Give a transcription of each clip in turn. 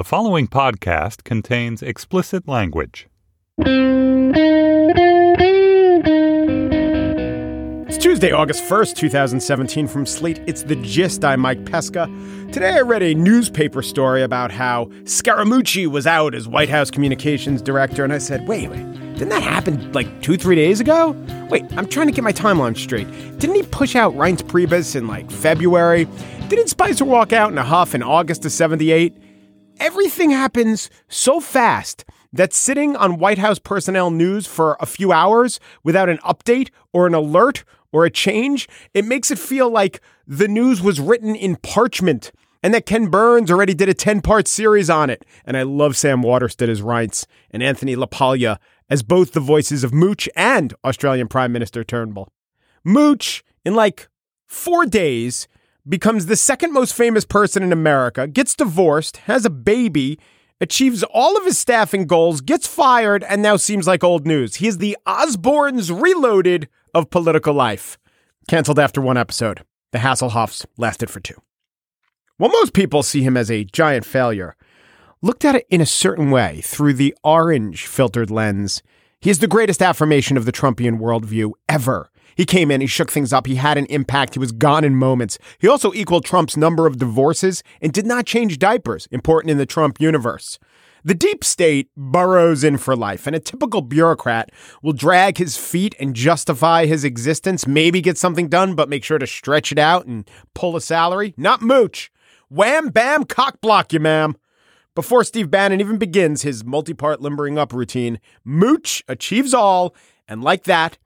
The following podcast contains explicit language. It's Tuesday, August 1st, 2017. From Slate, it's The Gist. I'm Mike Pesca. Today I read a newspaper story about how Scaramucci was out as White House communications director, and I said, wait, wait, didn't that happen like two, three days ago? Wait, I'm trying to get my timeline straight. Didn't he push out Reince Priebus in like February? Didn't Spicer walk out in a huff in August of 78? Everything happens so fast that sitting on White House personnel news for a few hours without an update or an alert or a change, it makes it feel like the news was written in parchment and that Ken Burns already did a 10 part series on it. And I love Sam Waterston as Reince and Anthony LaPaglia as both the voices of Mooch and Australian Prime Minister Turnbull. Mooch, in like four days, becomes the second most famous person in America, gets divorced, has a baby, achieves all of his staffing goals, gets fired, and now seems like old news. He is the Osbournes Reloaded of political life. Cancelled after one episode. The Hasselhoffs lasted for two. While most people see him as a giant failure, looked at it in a certain way through the orange filtered lens, he is the greatest affirmation of the Trumpian worldview ever. He came in, he shook things up, he had an impact, he was gone in moments. He also equaled Trump's number of divorces and did not change diapers, important in the Trump universe. The deep state burrows in for life, and a typical bureaucrat will drag his feet and justify his existence, maybe get something done, but make sure to stretch it out and pull a salary. Not mooch. Wham, bam, cock block you, ma'am. Before Steve Bannon even begins his multi part limbering up routine, Mooch achieves all, and like that,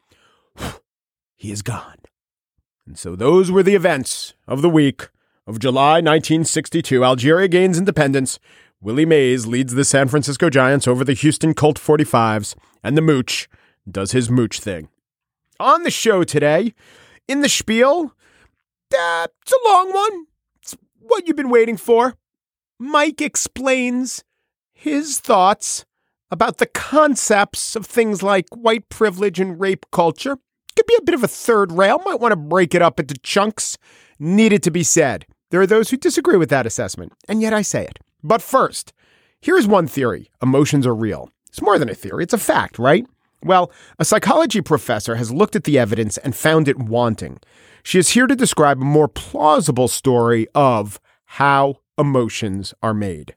he is gone. And so those were the events of the week of July 1962. Algeria gains independence. Willie Mays leads the San Francisco Giants over the Houston Colt 45s, and the Mooch does his Mooch thing. On the show today, in the spiel, uh, it's a long one. It's what you've been waiting for. Mike explains his thoughts about the concepts of things like white privilege and rape culture. Could be a bit of a third rail, might want to break it up into chunks. Needed to be said. There are those who disagree with that assessment, and yet I say it. But first, here's one theory emotions are real. It's more than a theory, it's a fact, right? Well, a psychology professor has looked at the evidence and found it wanting. She is here to describe a more plausible story of how emotions are made.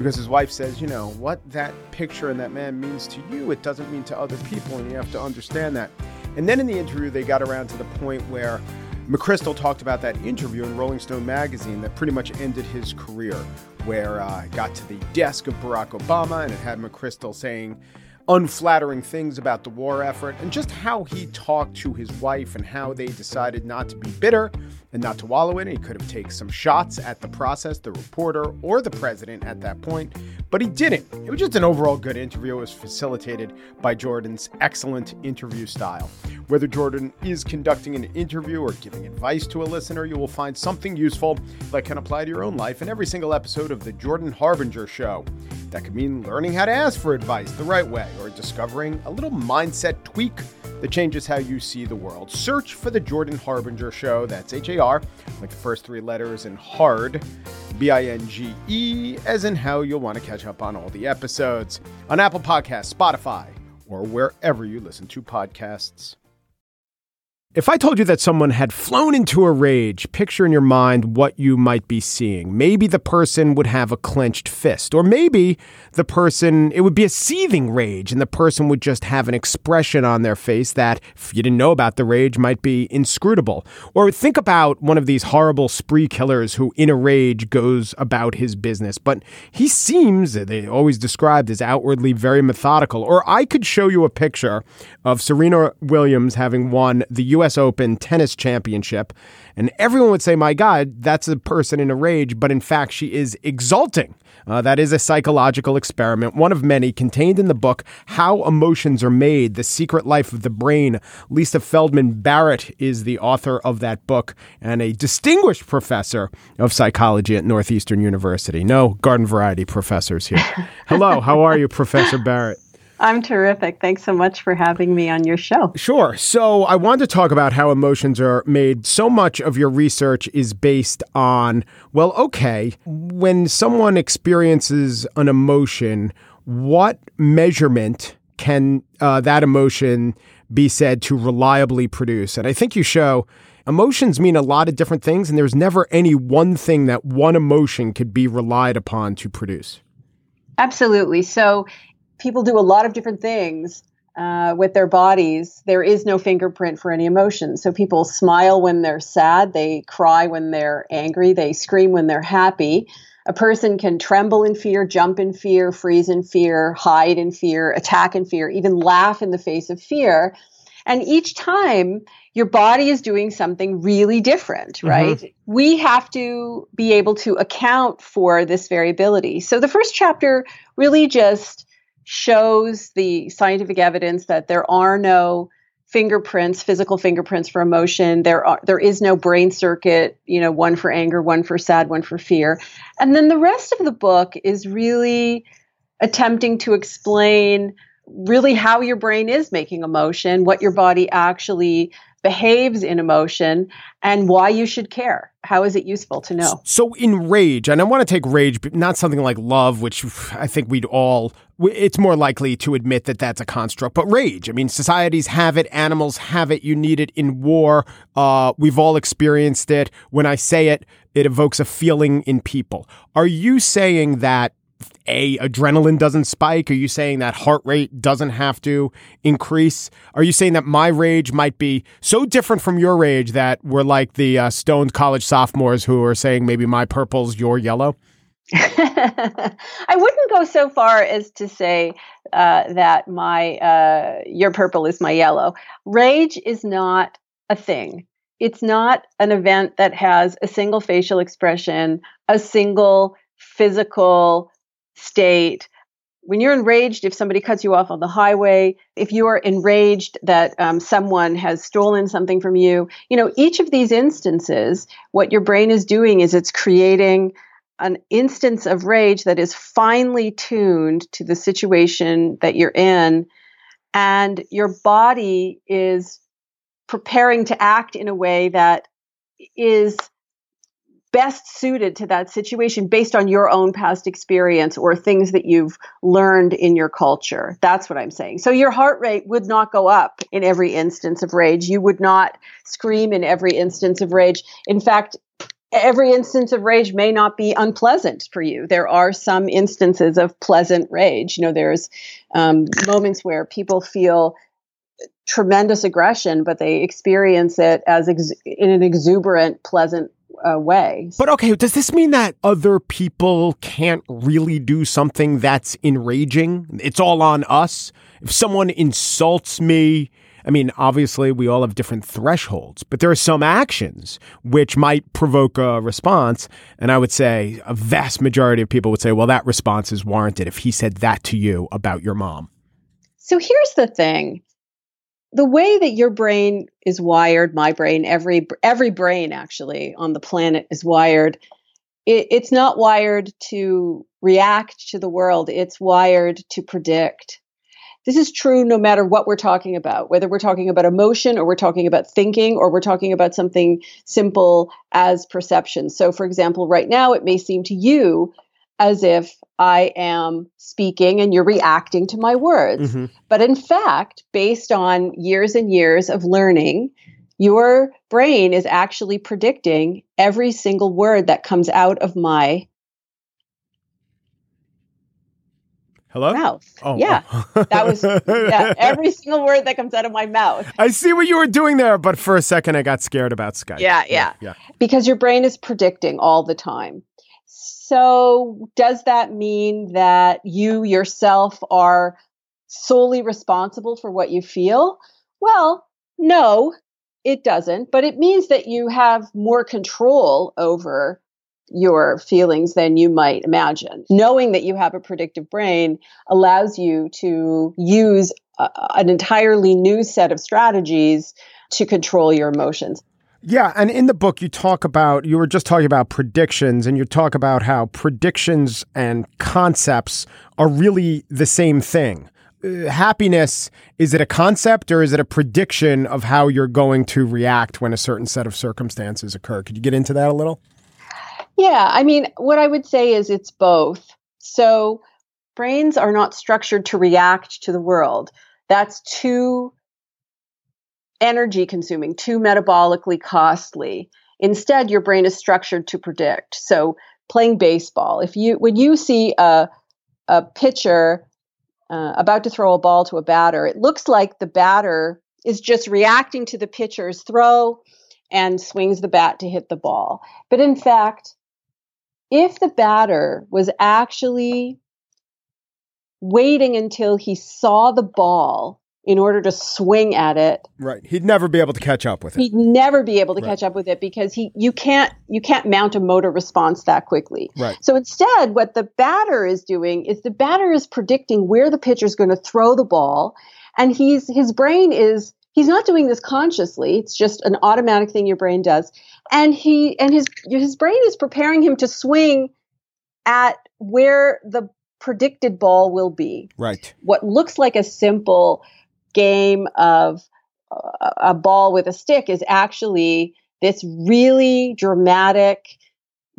because his wife says, you know, what that picture and that man means to you, it doesn't mean to other people, and you have to understand that. And then in the interview, they got around to the point where McChrystal talked about that interview in Rolling Stone magazine that pretty much ended his career, where uh, got to the desk of Barack Obama and it had McChrystal saying, unflattering things about the war effort and just how he talked to his wife and how they decided not to be bitter and not to wallow in it. He could have taken some shots at the process, the reporter, or the president at that point, but he didn't. It was just an overall good interview. It was facilitated by Jordan's excellent interview style. Whether Jordan is conducting an interview or giving advice to a listener, you will find something useful that can apply to your own life in every single episode of The Jordan Harbinger Show. That could mean learning how to ask for advice the right way or discovering a little mindset tweak that changes how you see the world. Search for The Jordan Harbinger Show. That's H A R, like the first three letters, and hard, B I N G E, as in how you'll want to catch up on all the episodes on Apple Podcasts, Spotify, or wherever you listen to podcasts. If I told you that someone had flown into a rage, picture in your mind what you might be seeing. Maybe the person would have a clenched fist, or maybe the person, it would be a seething rage, and the person would just have an expression on their face that, if you didn't know about the rage, might be inscrutable. Or think about one of these horrible spree killers who, in a rage, goes about his business, but he seems, they always described as outwardly very methodical. Or I could show you a picture of Serena Williams having won the U.S. US Open tennis championship. And everyone would say, my God, that's a person in a rage. But in fact, she is exulting. Uh, that is a psychological experiment, one of many contained in the book How Emotions Are Made The Secret Life of the Brain. Lisa Feldman Barrett is the author of that book and a distinguished professor of psychology at Northeastern University. No garden variety professors here. Hello, how are you, Professor Barrett? I'm terrific. Thanks so much for having me on your show. Sure. So, I want to talk about how emotions are made. So much of your research is based on, well, okay, when someone experiences an emotion, what measurement can uh, that emotion be said to reliably produce? And I think you show emotions mean a lot of different things, and there's never any one thing that one emotion could be relied upon to produce. Absolutely. So, people do a lot of different things uh, with their bodies. There is no fingerprint for any emotion. So people smile when they're sad, they cry when they're angry, they scream when they're happy. A person can tremble in fear, jump in fear, freeze in fear, hide in fear, attack in fear, even laugh in the face of fear. And each time your body is doing something really different, mm-hmm. right? Mm-hmm. We have to be able to account for this variability. So the first chapter really just shows the scientific evidence that there are no fingerprints, physical fingerprints for emotion. There are there is no brain circuit, you know, one for anger, one for sad, one for fear. And then the rest of the book is really attempting to explain really how your brain is making emotion, what your body actually behaves in emotion and why you should care. How is it useful to know? So, in rage, and I want to take rage, but not something like love, which I think we'd all, it's more likely to admit that that's a construct, but rage. I mean, societies have it, animals have it, you need it in war. Uh, we've all experienced it. When I say it, it evokes a feeling in people. Are you saying that a adrenaline doesn't spike? Are you saying that heart rate doesn't have to increase? Are you saying that my rage might be so different from your rage that we're like the uh, stoned college sophomores who are saying maybe my purple's your yellow? I wouldn't go so far as to say uh, that my uh, your purple is my yellow. Rage is not a thing. It's not an event that has a single facial expression, a single physical state. When you're enraged, if somebody cuts you off on the highway, if you are enraged that um, someone has stolen something from you, you know, each of these instances, what your brain is doing is it's creating an instance of rage that is finely tuned to the situation that you're in. And your body is preparing to act in a way that is best suited to that situation based on your own past experience or things that you've learned in your culture. That's what I'm saying. So your heart rate would not go up in every instance of rage. You would not scream in every instance of rage. In fact, every instance of rage may not be unpleasant for you. There are some instances of pleasant rage. You know, there's um, moments where people feel tremendous aggression, but they experience it as ex- in an exuberant, pleasant uh, way. But okay, does this mean that other people can't really do something that's enraging? It's all on us. If someone insults me, I mean, obviously, we all have different thresholds, but there are some actions which might provoke a response. And I would say a vast majority of people would say, well, that response is warranted if he said that to you about your mom. So here's the thing the way that your brain is wired, my brain, every every brain actually on the planet is wired. It, it's not wired to react to the world. It's wired to predict. This is true no matter what we're talking about, whether we're talking about emotion or we're talking about thinking or we're talking about something simple as perception. So, for example, right now it may seem to you as if I am speaking and you're reacting to my words. Mm-hmm. But in fact, based on years and years of learning, your brain is actually predicting every single word that comes out of my Hello? mouth. Oh, yeah. Oh. that was yeah, every single word that comes out of my mouth. I see what you were doing there, but for a second I got scared about Skype. Yeah, yeah. Yeah. Because your brain is predicting all the time. So, does that mean that you yourself are solely responsible for what you feel? Well, no, it doesn't, but it means that you have more control over your feelings than you might imagine. Knowing that you have a predictive brain allows you to use a, an entirely new set of strategies to control your emotions. Yeah, and in the book you talk about you were just talking about predictions and you talk about how predictions and concepts are really the same thing. Uh, happiness is it a concept or is it a prediction of how you're going to react when a certain set of circumstances occur? Could you get into that a little? Yeah, I mean, what I would say is it's both. So, brains are not structured to react to the world. That's too energy consuming, too metabolically costly. Instead, your brain is structured to predict. So, playing baseball, if you when you see a a pitcher uh, about to throw a ball to a batter, it looks like the batter is just reacting to the pitcher's throw and swings the bat to hit the ball. But in fact, if the batter was actually waiting until he saw the ball in order to swing at it. Right. He'd never be able to catch up with it. He'd never be able to right. catch up with it because he you can't you can't mount a motor response that quickly. Right. So instead what the batter is doing is the batter is predicting where the pitcher is going to throw the ball and he's his brain is he's not doing this consciously. It's just an automatic thing your brain does. And he and his his brain is preparing him to swing at where the predicted ball will be. Right. What looks like a simple game of uh, a ball with a stick is actually this really dramatic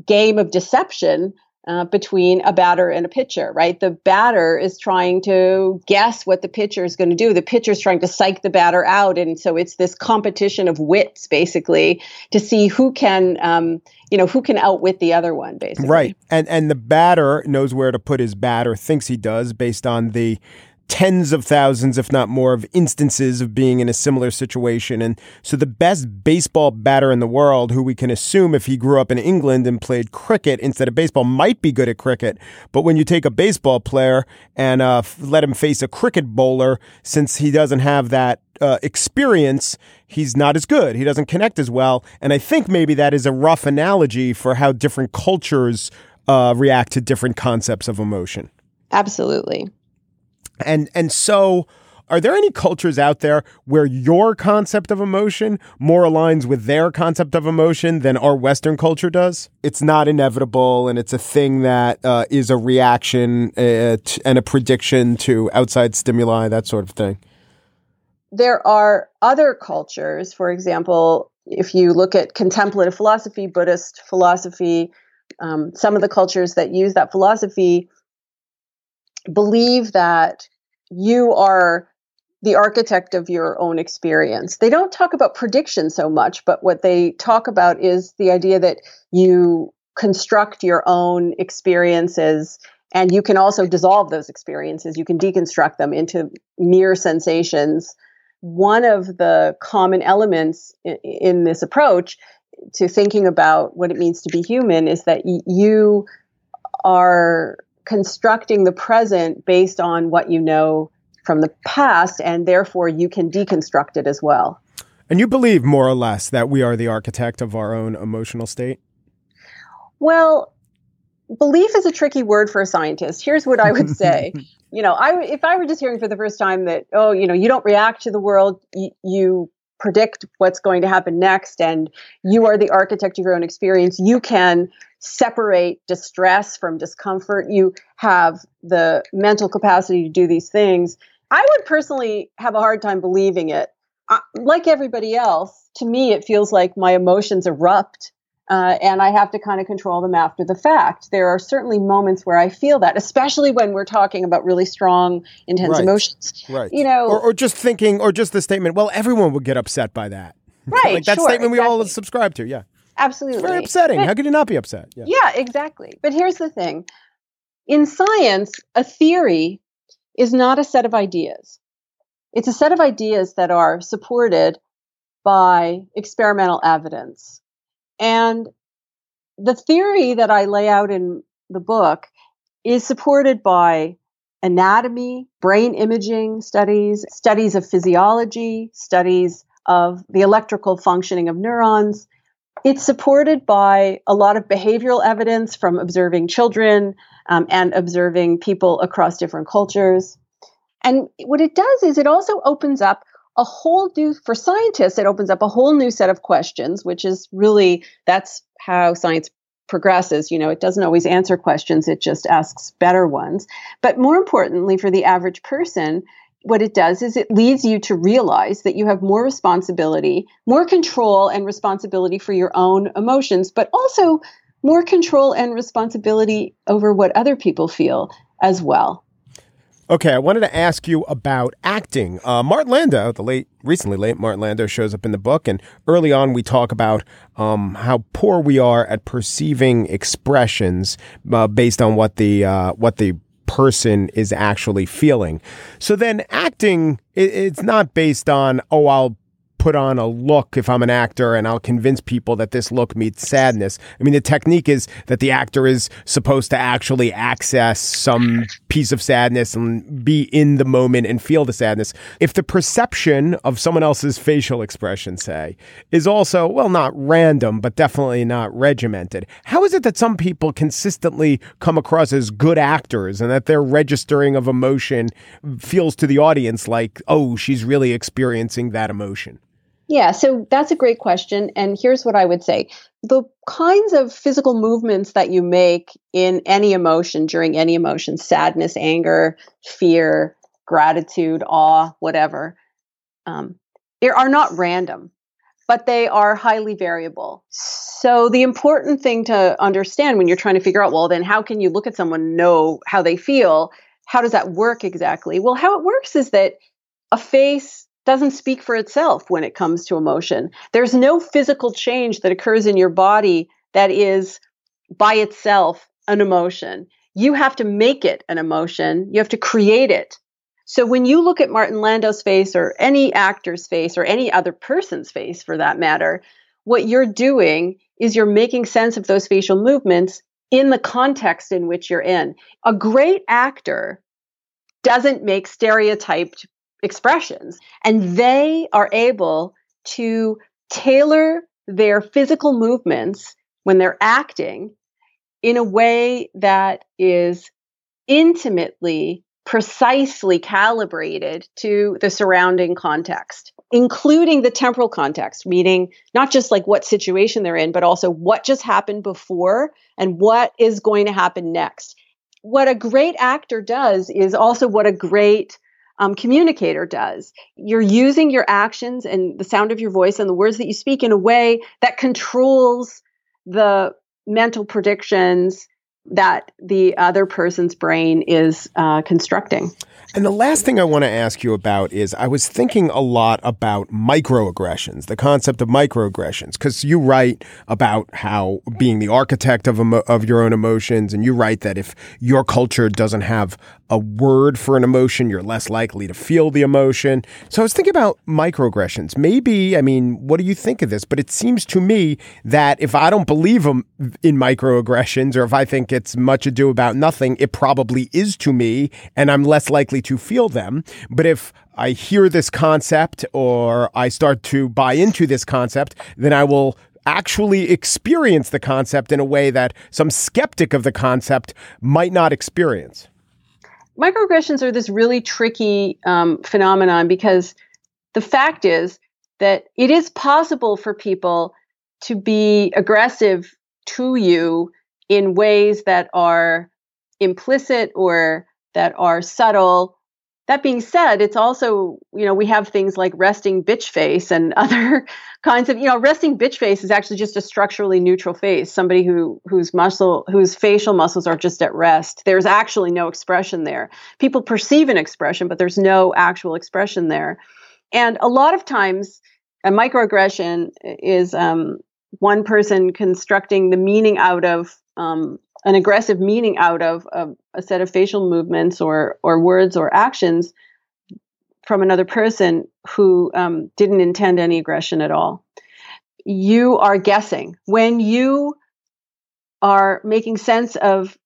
game of deception uh, between a batter and a pitcher, right? The batter is trying to guess what the pitcher is going to do. The pitcher is trying to psych the batter out. And so it's this competition of wits, basically, to see who can, um, you know, who can outwit the other one, basically. Right. And, and the batter knows where to put his bat or thinks he does based on the tens of thousands, if not more, of instances of being in a similar situation. And so the best baseball batter in the world, who we can assume if he grew up in England and played cricket instead of baseball, might be good at cricket. But when you take a baseball player and uh, let him face a cricket bowler, since he doesn't have that uh, experience, he's not as good. He doesn't connect as well. And I think maybe that is a rough analogy for how different cultures uh, react to different concepts of emotion. Absolutely. And and so are there any cultures out there where your concept of emotion more aligns with their concept of emotion than our Western culture does? It's not inevitable, and it's a thing that uh, is a reaction uh, t- and a prediction to outside stimuli, that sort of thing. There are other cultures, for example, if you look at contemplative philosophy, Buddhist philosophy, um, some of the cultures that use that philosophy believe that you are the architect of your own experience. They don't talk about prediction so much, but what they talk about is the idea that you construct your own experiences and you can also dissolve those experiences. You can deconstruct them into mere sensations. One of the common elements in, this approach to thinking about what it means to be human is that y- you are constructing the present based on what you know from the past, and therefore you can deconstruct it as well. And you believe more or less that we are the architect of our own emotional state? Well, belief is a tricky word for a scientist. Here's what I would say. you know, I if I were just hearing for the first time that oh, you know, you don't react to the world, you, you predict what's going to happen next and you are the architect of your own experience you can separate distress from discomfort you have the mental capacity to do these things i would personally have a hard time believing it uh, like everybody else to me it feels like my emotions erupt uh, and I have to kind of control them after the fact. There are certainly moments where I feel that, especially when we're talking about really strong, intense right. emotions. Right. You know, or, or just thinking, or just the statement, well, everyone would get upset by that. Right. like that sure, statement we all subscribe to. Yeah. Absolutely. It's very upsetting. But- How could you not be upset? Yeah. Yeah, exactly. But here's the thing in science, a theory is not a set of ideas, it's a set of ideas that are supported by experimental evidence. And the theory that I lay out in the book is supported by anatomy, brain imaging studies, studies of physiology, studies of the electrical functioning of neurons. It's supported by a lot of behavioral evidence from observing children um, and observing people across different cultures. And what it does is it also opens up a whole new, for scientists, it opens up a whole new set of questions, which is really, that's how science progresses. You know, it doesn't always answer questions, it just asks better ones. But more importantly, for the average person, what it does is it leads you to realize that you have more responsibility, more control and responsibility for your own emotions, but also more control and responsibility over what other people feel as well. Okay, I wanted to ask you about acting. Uh, Martin Landau, the late, recently late Martin Landau, shows up in the book, and early on we talk about um, how poor we are at perceiving expressions uh, based on what the uh, what the person is actually feeling. So then, acting it, it's not based on oh I'll put on a look if I'm an actor and I'll convince people that this look meets sadness. I mean, the technique is that the actor is supposed to actually access some piece of sadness and be in the moment and feel the sadness. If the perception of someone else's facial expression, say, is also, well, not random, but definitely not regimented, how is it that some people consistently come across as good actors and that their registering of emotion feels to the audience like, oh, she's really experiencing that emotion? Yeah, so that's a great question. And here's what I would say the kinds of physical movements that you make in any emotion, during any emotion, sadness, anger, fear, gratitude, awe, whatever, um, are not random, but they are highly variable. So the important thing to understand when you're trying to figure out, well, then how can you look at someone know how they feel? How does that work exactly? Well, how it works is that a face doesn't speak for itself when it comes to emotion. There's no physical change that occurs in your body that is by itself an emotion. You have to make it an emotion, you have to create it. So when you look at Martin Landau's face or any actor's face or any other person's face for that matter, what you're doing is you're making sense of those facial movements in the context in which you're in. A great actor doesn't make stereotyped expressions. And they are able to tailor their physical movements when they're acting in a way that is intimately, precisely calibrated to the surrounding context, including the temporal context, meaning not just like what situation they're in, but also what just happened before and what is going to happen next. What a great actor does is also what a great um, communicator does. You're using your actions and the sound of your voice and the words that you speak in a way that controls the mental predictions that the other person's brain is uh, constructing. And the last thing I want to ask you about is I was thinking a lot about microaggressions, the concept of microaggressions, because you write about how being the architect of emo- of your own emotions, and you write that if your culture doesn't have a word for an emotion, you're less likely to feel the emotion. So I was thinking about microaggressions. Maybe, I mean, what do you think of this? But it seems to me that if I don't believe in microaggressions, or if I think it's much ado about nothing, it probably is to me, and I'm less likely to feel them. But if I hear this concept or I start to buy into this concept, then I will actually experience the concept in a way that some skeptic of the concept might not experience. Microaggressions are this really tricky um, phenomenon because the fact is that it is possible for people to be aggressive to you in ways that are implicit or that are subtle. That being said, it's also, you know, we have things like resting bitch face and other kinds of, you know, resting bitch face is actually just a structurally neutral face, somebody who whose muscle whose facial muscles are just at rest. There's actually no expression there. People perceive an expression, but there's no actual expression there. And a lot of times a microaggression is um, one person constructing the meaning out of um, an aggressive meaning out of a, a set of facial movements or or words or actions from another person who um, didn't intend any aggression at all. You are guessing when you are making sense of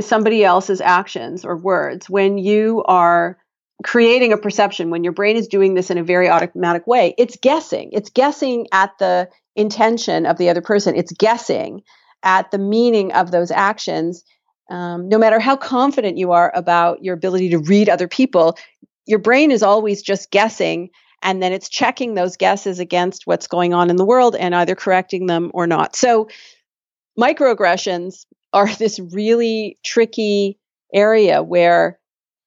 somebody else's actions or words. When you are creating a perception, when your brain is doing this in a very automatic way, it's guessing. It's guessing at the intention of the other person. It's guessing at the meaning of those actions. Um, no matter how confident you are about your ability to read other people, your brain is always just guessing and then it's checking those guesses against what's going on in the world and either correcting them or not. So microaggressions are this really tricky area where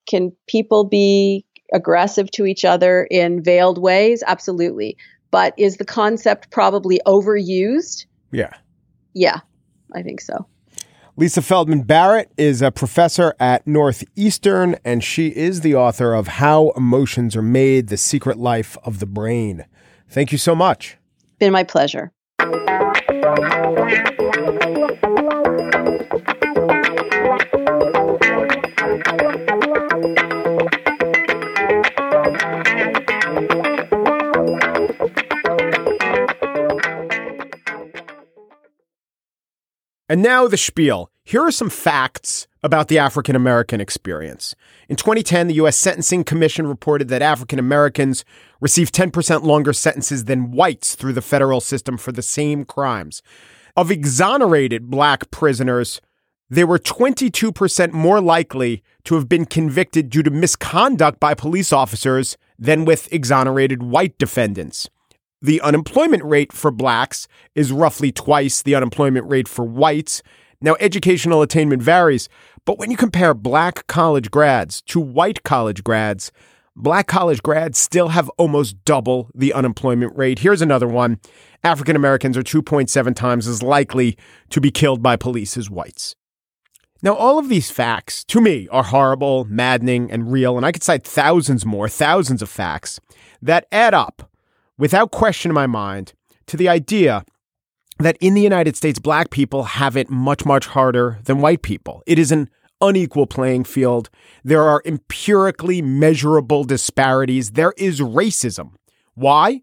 can people be aggressive to each other in veiled ways? Absolutely. But is the concept probably overused? Yeah. Yeah, I think so. Lisa Feldman Barrett is a professor at Northeastern, and she is the author of How Emotions Are Made The Secret Life of the Brain. Thank you so much. Been my pleasure. And now the spiel. Here are some facts about the African American experience. In 2010, the U.S. Sentencing Commission reported that African Americans receive 10% longer sentences than whites through the federal system for the same crimes. Of exonerated black prisoners, they were 22% more likely to have been convicted due to misconduct by police officers than with exonerated white defendants. The unemployment rate for blacks is roughly twice the unemployment rate for whites. Now, educational attainment varies, but when you compare black college grads to white college grads, black college grads still have almost double the unemployment rate. Here's another one African Americans are 2.7 times as likely to be killed by police as whites. Now, all of these facts, to me, are horrible, maddening, and real, and I could cite thousands more, thousands of facts that add up without question in my mind, to the idea that in the United States, black people have it much, much harder than white people. It is an unequal playing field. There are empirically measurable disparities. There is racism. Why?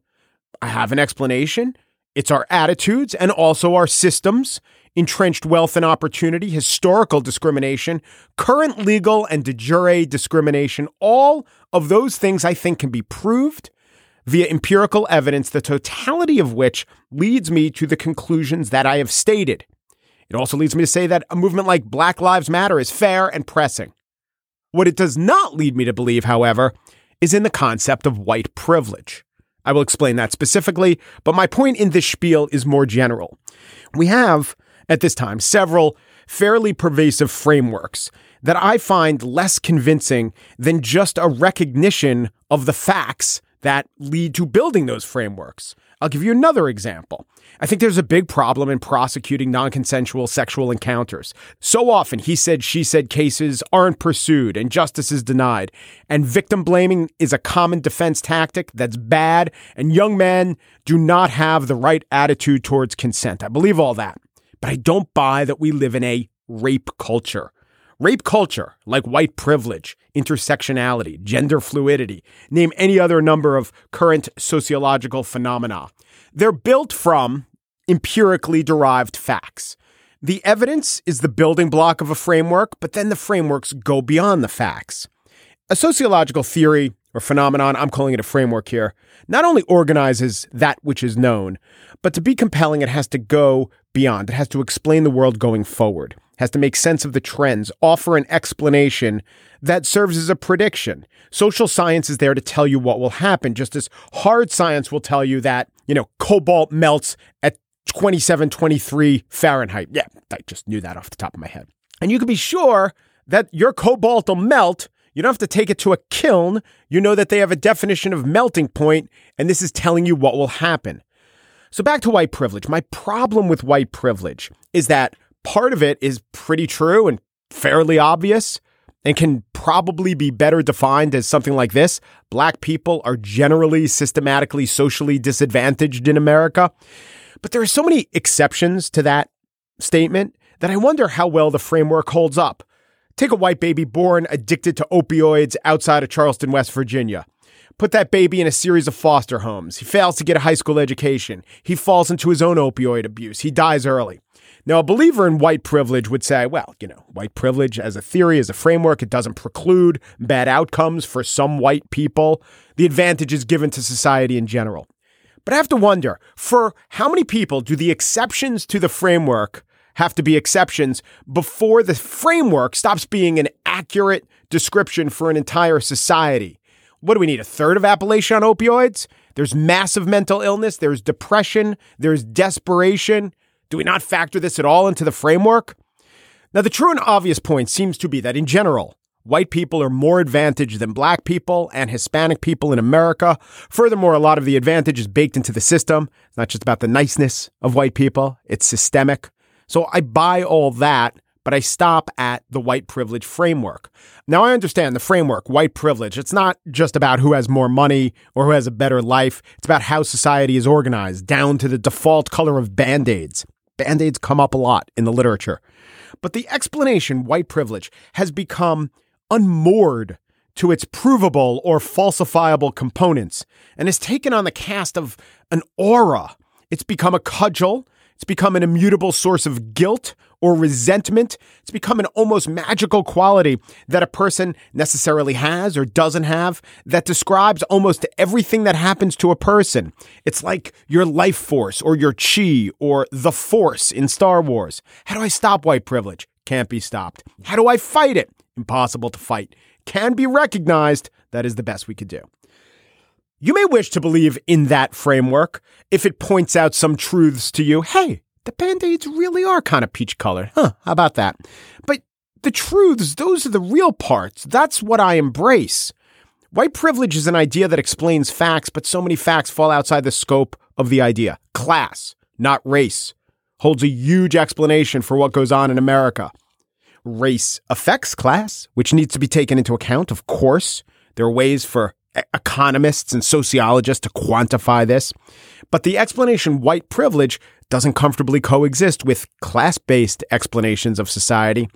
I have an explanation. It's our attitudes and also our systems, entrenched wealth and opportunity, historical discrimination, current legal and de jure discrimination. All of those things I think can be proved via empirical evidence, the totality of which leads me to the conclusions that I have stated. It also leads me to say that a movement like Black Lives Matter is fair and pressing. What it does not lead me to believe, however, is in the concept of white privilege. I will explain that specifically, but my point in this spiel is more general. We have, at this time, several fairly pervasive frameworks that I find less convincing than just a recognition of the facts that lead to building those frameworks. I'll give you another example. I think there's a big problem in prosecuting non consensual sexual encounters. So often, he said, she said cases aren't pursued and justice is denied. And victim blaming is a common defense tactic that's bad, and young men do not have the right attitude towards consent. I believe all that. But I don't buy that we live in a rape culture. Rape culture, like white privilege, intersectionality, gender fluidity, name any other number of current sociological phenomena. They're built from empirically derived facts. The evidence is the building block of a framework, but then the frameworks go beyond the facts. A sociological theory or phenomenon, I'm calling it a framework here, not only organizes that which is known, but to be compelling, it has to go beyond. It has to explain the world going forward has to make sense of the trends, offer an explanation that serves as a prediction. Social science is there to tell you what will happen, just as hard science will tell you that, you know, cobalt melts at 2723 Fahrenheit. Yeah, I just knew that off the top of my head. And you can be sure that your cobalt will melt. You don't have to take it to a kiln. You know that they have a definition of melting point, and this is telling you what will happen. So back to white privilege. My problem with white privilege is that Part of it is pretty true and fairly obvious. and can probably be better defined as something like this Black people are generally systematically socially disadvantaged in America. But there are so many exceptions to that statement that I wonder how well the framework holds up. Take a white baby born addicted to opioids outside of Charleston, West Virginia. Put that baby in a series of foster homes. He fails to get a high school education. He falls into his own opioid abuse. He dies early. Now, a believer in white privilege would say, well, you know, white privilege as a theory, as a framework, it doesn't preclude bad outcomes for some white people. The advantage is given to society in general. But I have to wonder for how many people do the exceptions to the framework have to be exceptions before the framework stops being an accurate description for an entire society? What do we need? A third of Appalachia on opioids? There's massive mental illness, there's depression, there's desperation. Do we not factor this at all into the framework? Now, the true and obvious point seems to be that in general, white people are more advantaged than black people and Hispanic people in America. Furthermore, a lot of the advantage is baked into the system. It's not just about the niceness of white people, it's systemic. So I buy all that, but I stop at the white privilege framework. Now, I understand the framework, white privilege. It's not just about who has more money or who has a better life. It's about how society is organized, down to the default color of band aids. Band aids come up a lot in the literature. But the explanation, white privilege, has become unmoored to its provable or falsifiable components and has taken on the cast of an aura. It's become a cudgel. It's become an immutable source of guilt or resentment. It's become an almost magical quality that a person necessarily has or doesn't have that describes almost everything that happens to a person. It's like your life force or your chi or the force in Star Wars. How do I stop white privilege? Can't be stopped. How do I fight it? Impossible to fight. Can be recognized. That is the best we could do. You may wish to believe in that framework if it points out some truths to you. Hey, the band aids really are kind of peach colored. Huh, how about that? But the truths, those are the real parts. That's what I embrace. White privilege is an idea that explains facts, but so many facts fall outside the scope of the idea. Class, not race, holds a huge explanation for what goes on in America. Race affects class, which needs to be taken into account, of course. There are ways for economists and sociologists to quantify this. But the explanation white privilege doesn't comfortably coexist with class based explanations of society.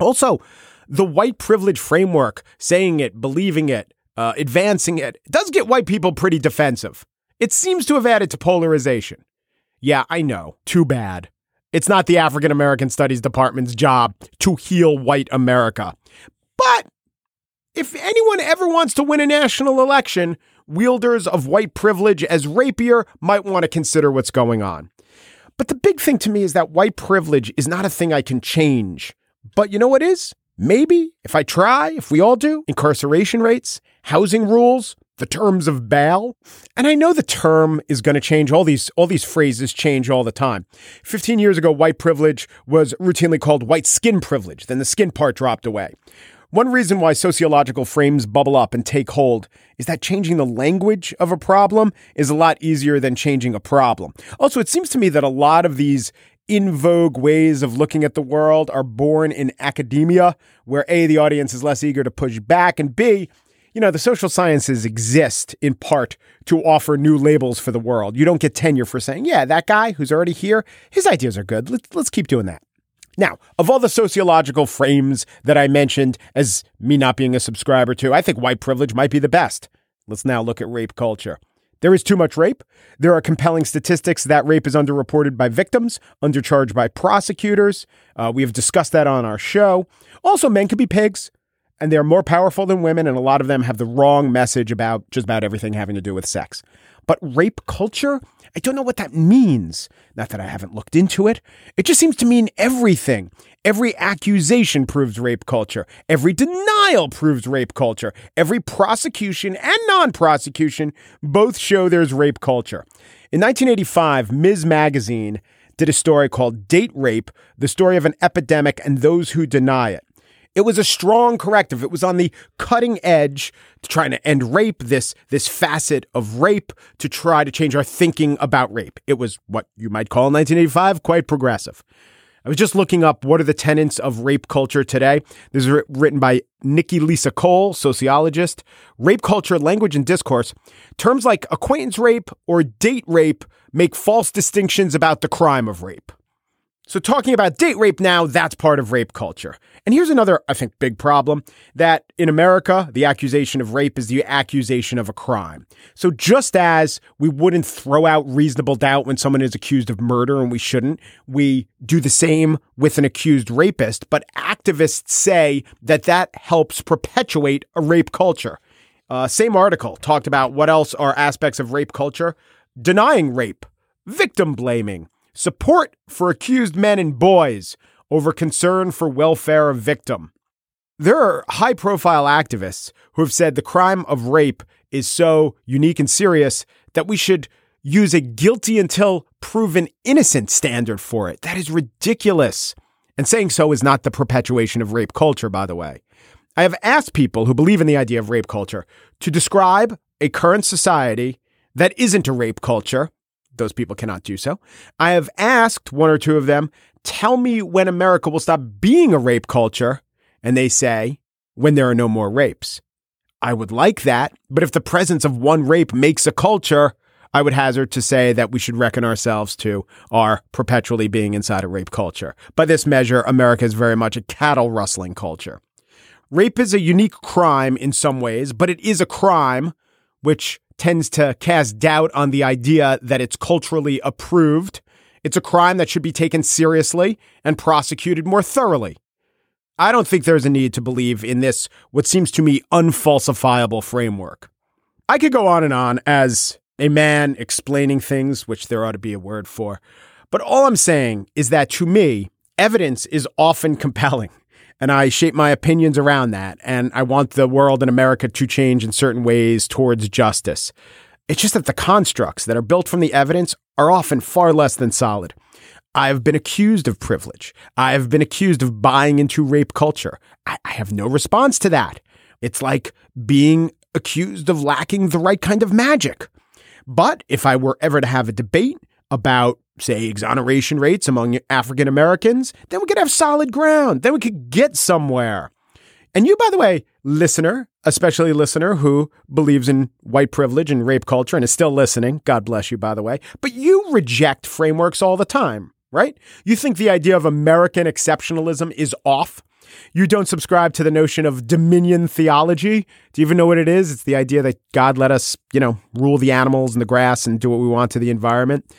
Also, the white privilege framework, saying it, believing it, uh, advancing it, does get white people pretty defensive. It seems to have added to polarization. Yeah, I know. Too bad. It's not the African American Studies Department's job to heal white America. But if anyone ever wants to win a national election, wielders of white privilege as rapier might want to consider what's going on. But the big thing to me is that white privilege is not a thing I can change. But you know what is? Maybe, if I try, if we all do, incarceration rates, housing rules, the terms of bail. And I know the term is going to change. All these all these phrases change all the time. 15 years ago, white privilege was routinely called white skin privilege. Then the skin part dropped away. One reason why sociological frames bubble up and take hold is that changing the language of a problem is a lot easier than changing a problem. Also, it seems to me that a lot of these in vogue ways of looking at the world are born in academia, where A, the audience is less eager to push back, and B, you know, the social sciences exist in part to offer new labels for the world. You don't get tenure for saying, yeah, that guy who's already here, his ideas are good. Let's, let's keep doing that. Now, of all the sociological frames that I mentioned as me not being a subscriber to, I think white privilege might be the best. Let's now look at rape culture. There is too much rape. There are compelling statistics that rape is underreported by victims, undercharged by prosecutors. Uh, we have discussed that on our show. Also, men can be pigs, and they're more powerful than women, and a lot of them have the wrong message about just about everything having to do with sex. But rape culture, I don't know what that means. Not that I haven't looked into it. It just seems to mean everything. Every accusation proves rape culture. Every denial proves rape culture. Every prosecution and non prosecution both show there's rape culture. In 1985, Ms. Magazine did a story called Date Rape, the story of an epidemic and those who deny it. It was a strong corrective. It was on the cutting edge to trying to end rape, this, this facet of rape, to try to change our thinking about rape. It was what you might call in 1985 quite progressive. I was just looking up what are the tenets of rape culture today. This is written by Nikki Lisa Cole, sociologist. Rape culture, language, and discourse. Terms like acquaintance rape or date rape make false distinctions about the crime of rape. So, talking about date rape now, that's part of rape culture. And here's another, I think, big problem that in America, the accusation of rape is the accusation of a crime. So, just as we wouldn't throw out reasonable doubt when someone is accused of murder and we shouldn't, we do the same with an accused rapist. But activists say that that helps perpetuate a rape culture. Uh, same article talked about what else are aspects of rape culture denying rape, victim blaming support for accused men and boys over concern for welfare of victim. There are high profile activists who have said the crime of rape is so unique and serious that we should use a guilty until proven innocent standard for it. That is ridiculous. And saying so is not the perpetuation of rape culture, by the way. I have asked people who believe in the idea of rape culture to describe a current society that isn't a rape culture those people cannot do so. I have asked one or two of them, tell me when America will stop being a rape culture. And they say, when there are no more rapes. I would like that, but if the presence of one rape makes a culture, I would hazard to say that we should reckon ourselves to our perpetually being inside a rape culture. By this measure, America is very much a cattle rustling culture. Rape is a unique crime in some ways, but it is a crime which tends to cast doubt on the idea that it's culturally approved. It's a crime that should be taken seriously and prosecuted more thoroughly. I don't think there's a need to believe in this, what seems to me unfalsifiable framework. I could go on and on as a man explaining things, which there ought to be a word for. But all I'm saying is that to me, evidence is often compelling and I shape my opinions around that. And I want the world and America to change in certain ways towards justice. It's just that the constructs that are built from the evidence are often far less than solid. I have been accused of privilege. I have been accused of buying into rape culture. I, I have no response to that. It's like being accused of lacking the right kind of magic. But if I were ever to have a debate about say, exoneration rates among African Americans, then we could have solid ground. Then we could get somewhere. And you, by the way, listener, especially listener who believes in white privilege and rape culture and is still listening, God bless you, by the way, but you reject frameworks all the time, right? You think the idea of American exceptionalism is off. You don't subscribe to the notion of dominion theology. Do you even know what it is? It's the idea that God let us, you know, rule the animals and the grass and do what we want to the environment.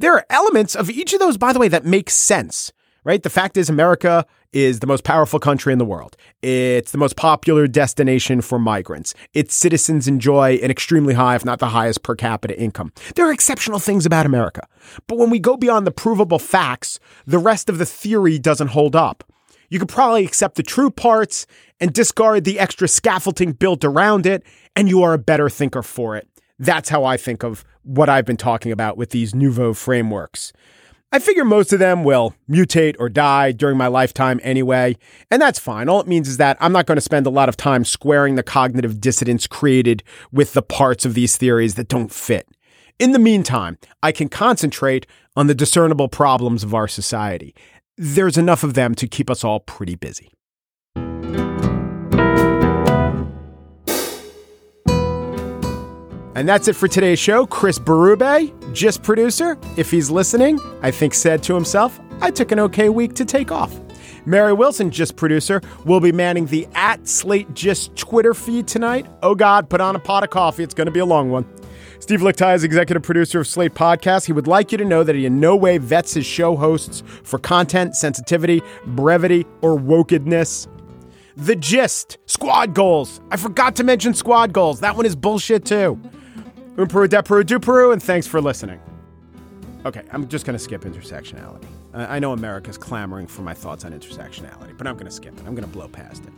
There are elements of each of those, by the way, that make sense, right? The fact is, America is the most powerful country in the world. It's the most popular destination for migrants. Its citizens enjoy an extremely high, if not the highest per capita income. There are exceptional things about America. But when we go beyond the provable facts, the rest of the theory doesn't hold up. You could probably accept the true parts and discard the extra scaffolding built around it, and you are a better thinker for it. That's how I think of what I've been talking about with these nouveau frameworks. I figure most of them will mutate or die during my lifetime anyway, and that's fine. All it means is that I'm not going to spend a lot of time squaring the cognitive dissonance created with the parts of these theories that don't fit. In the meantime, I can concentrate on the discernible problems of our society. There's enough of them to keep us all pretty busy. And that's it for today's show. Chris Berube, Gist producer, if he's listening, I think said to himself, I took an okay week to take off. Mary Wilson, Gist producer, will be manning the at Slate Gist Twitter feed tonight. Oh God, put on a pot of coffee. It's going to be a long one. Steve Lickteig is executive producer of Slate Podcast. He would like you to know that he in no way vets his show hosts for content, sensitivity, brevity, or wokedness. The gist, squad goals. I forgot to mention squad goals. That one is bullshit too. Umperu, Deperu, Duperu, and thanks for listening. Okay, I'm just going to skip intersectionality. I know America's clamoring for my thoughts on intersectionality, but I'm going to skip it. I'm going to blow past it.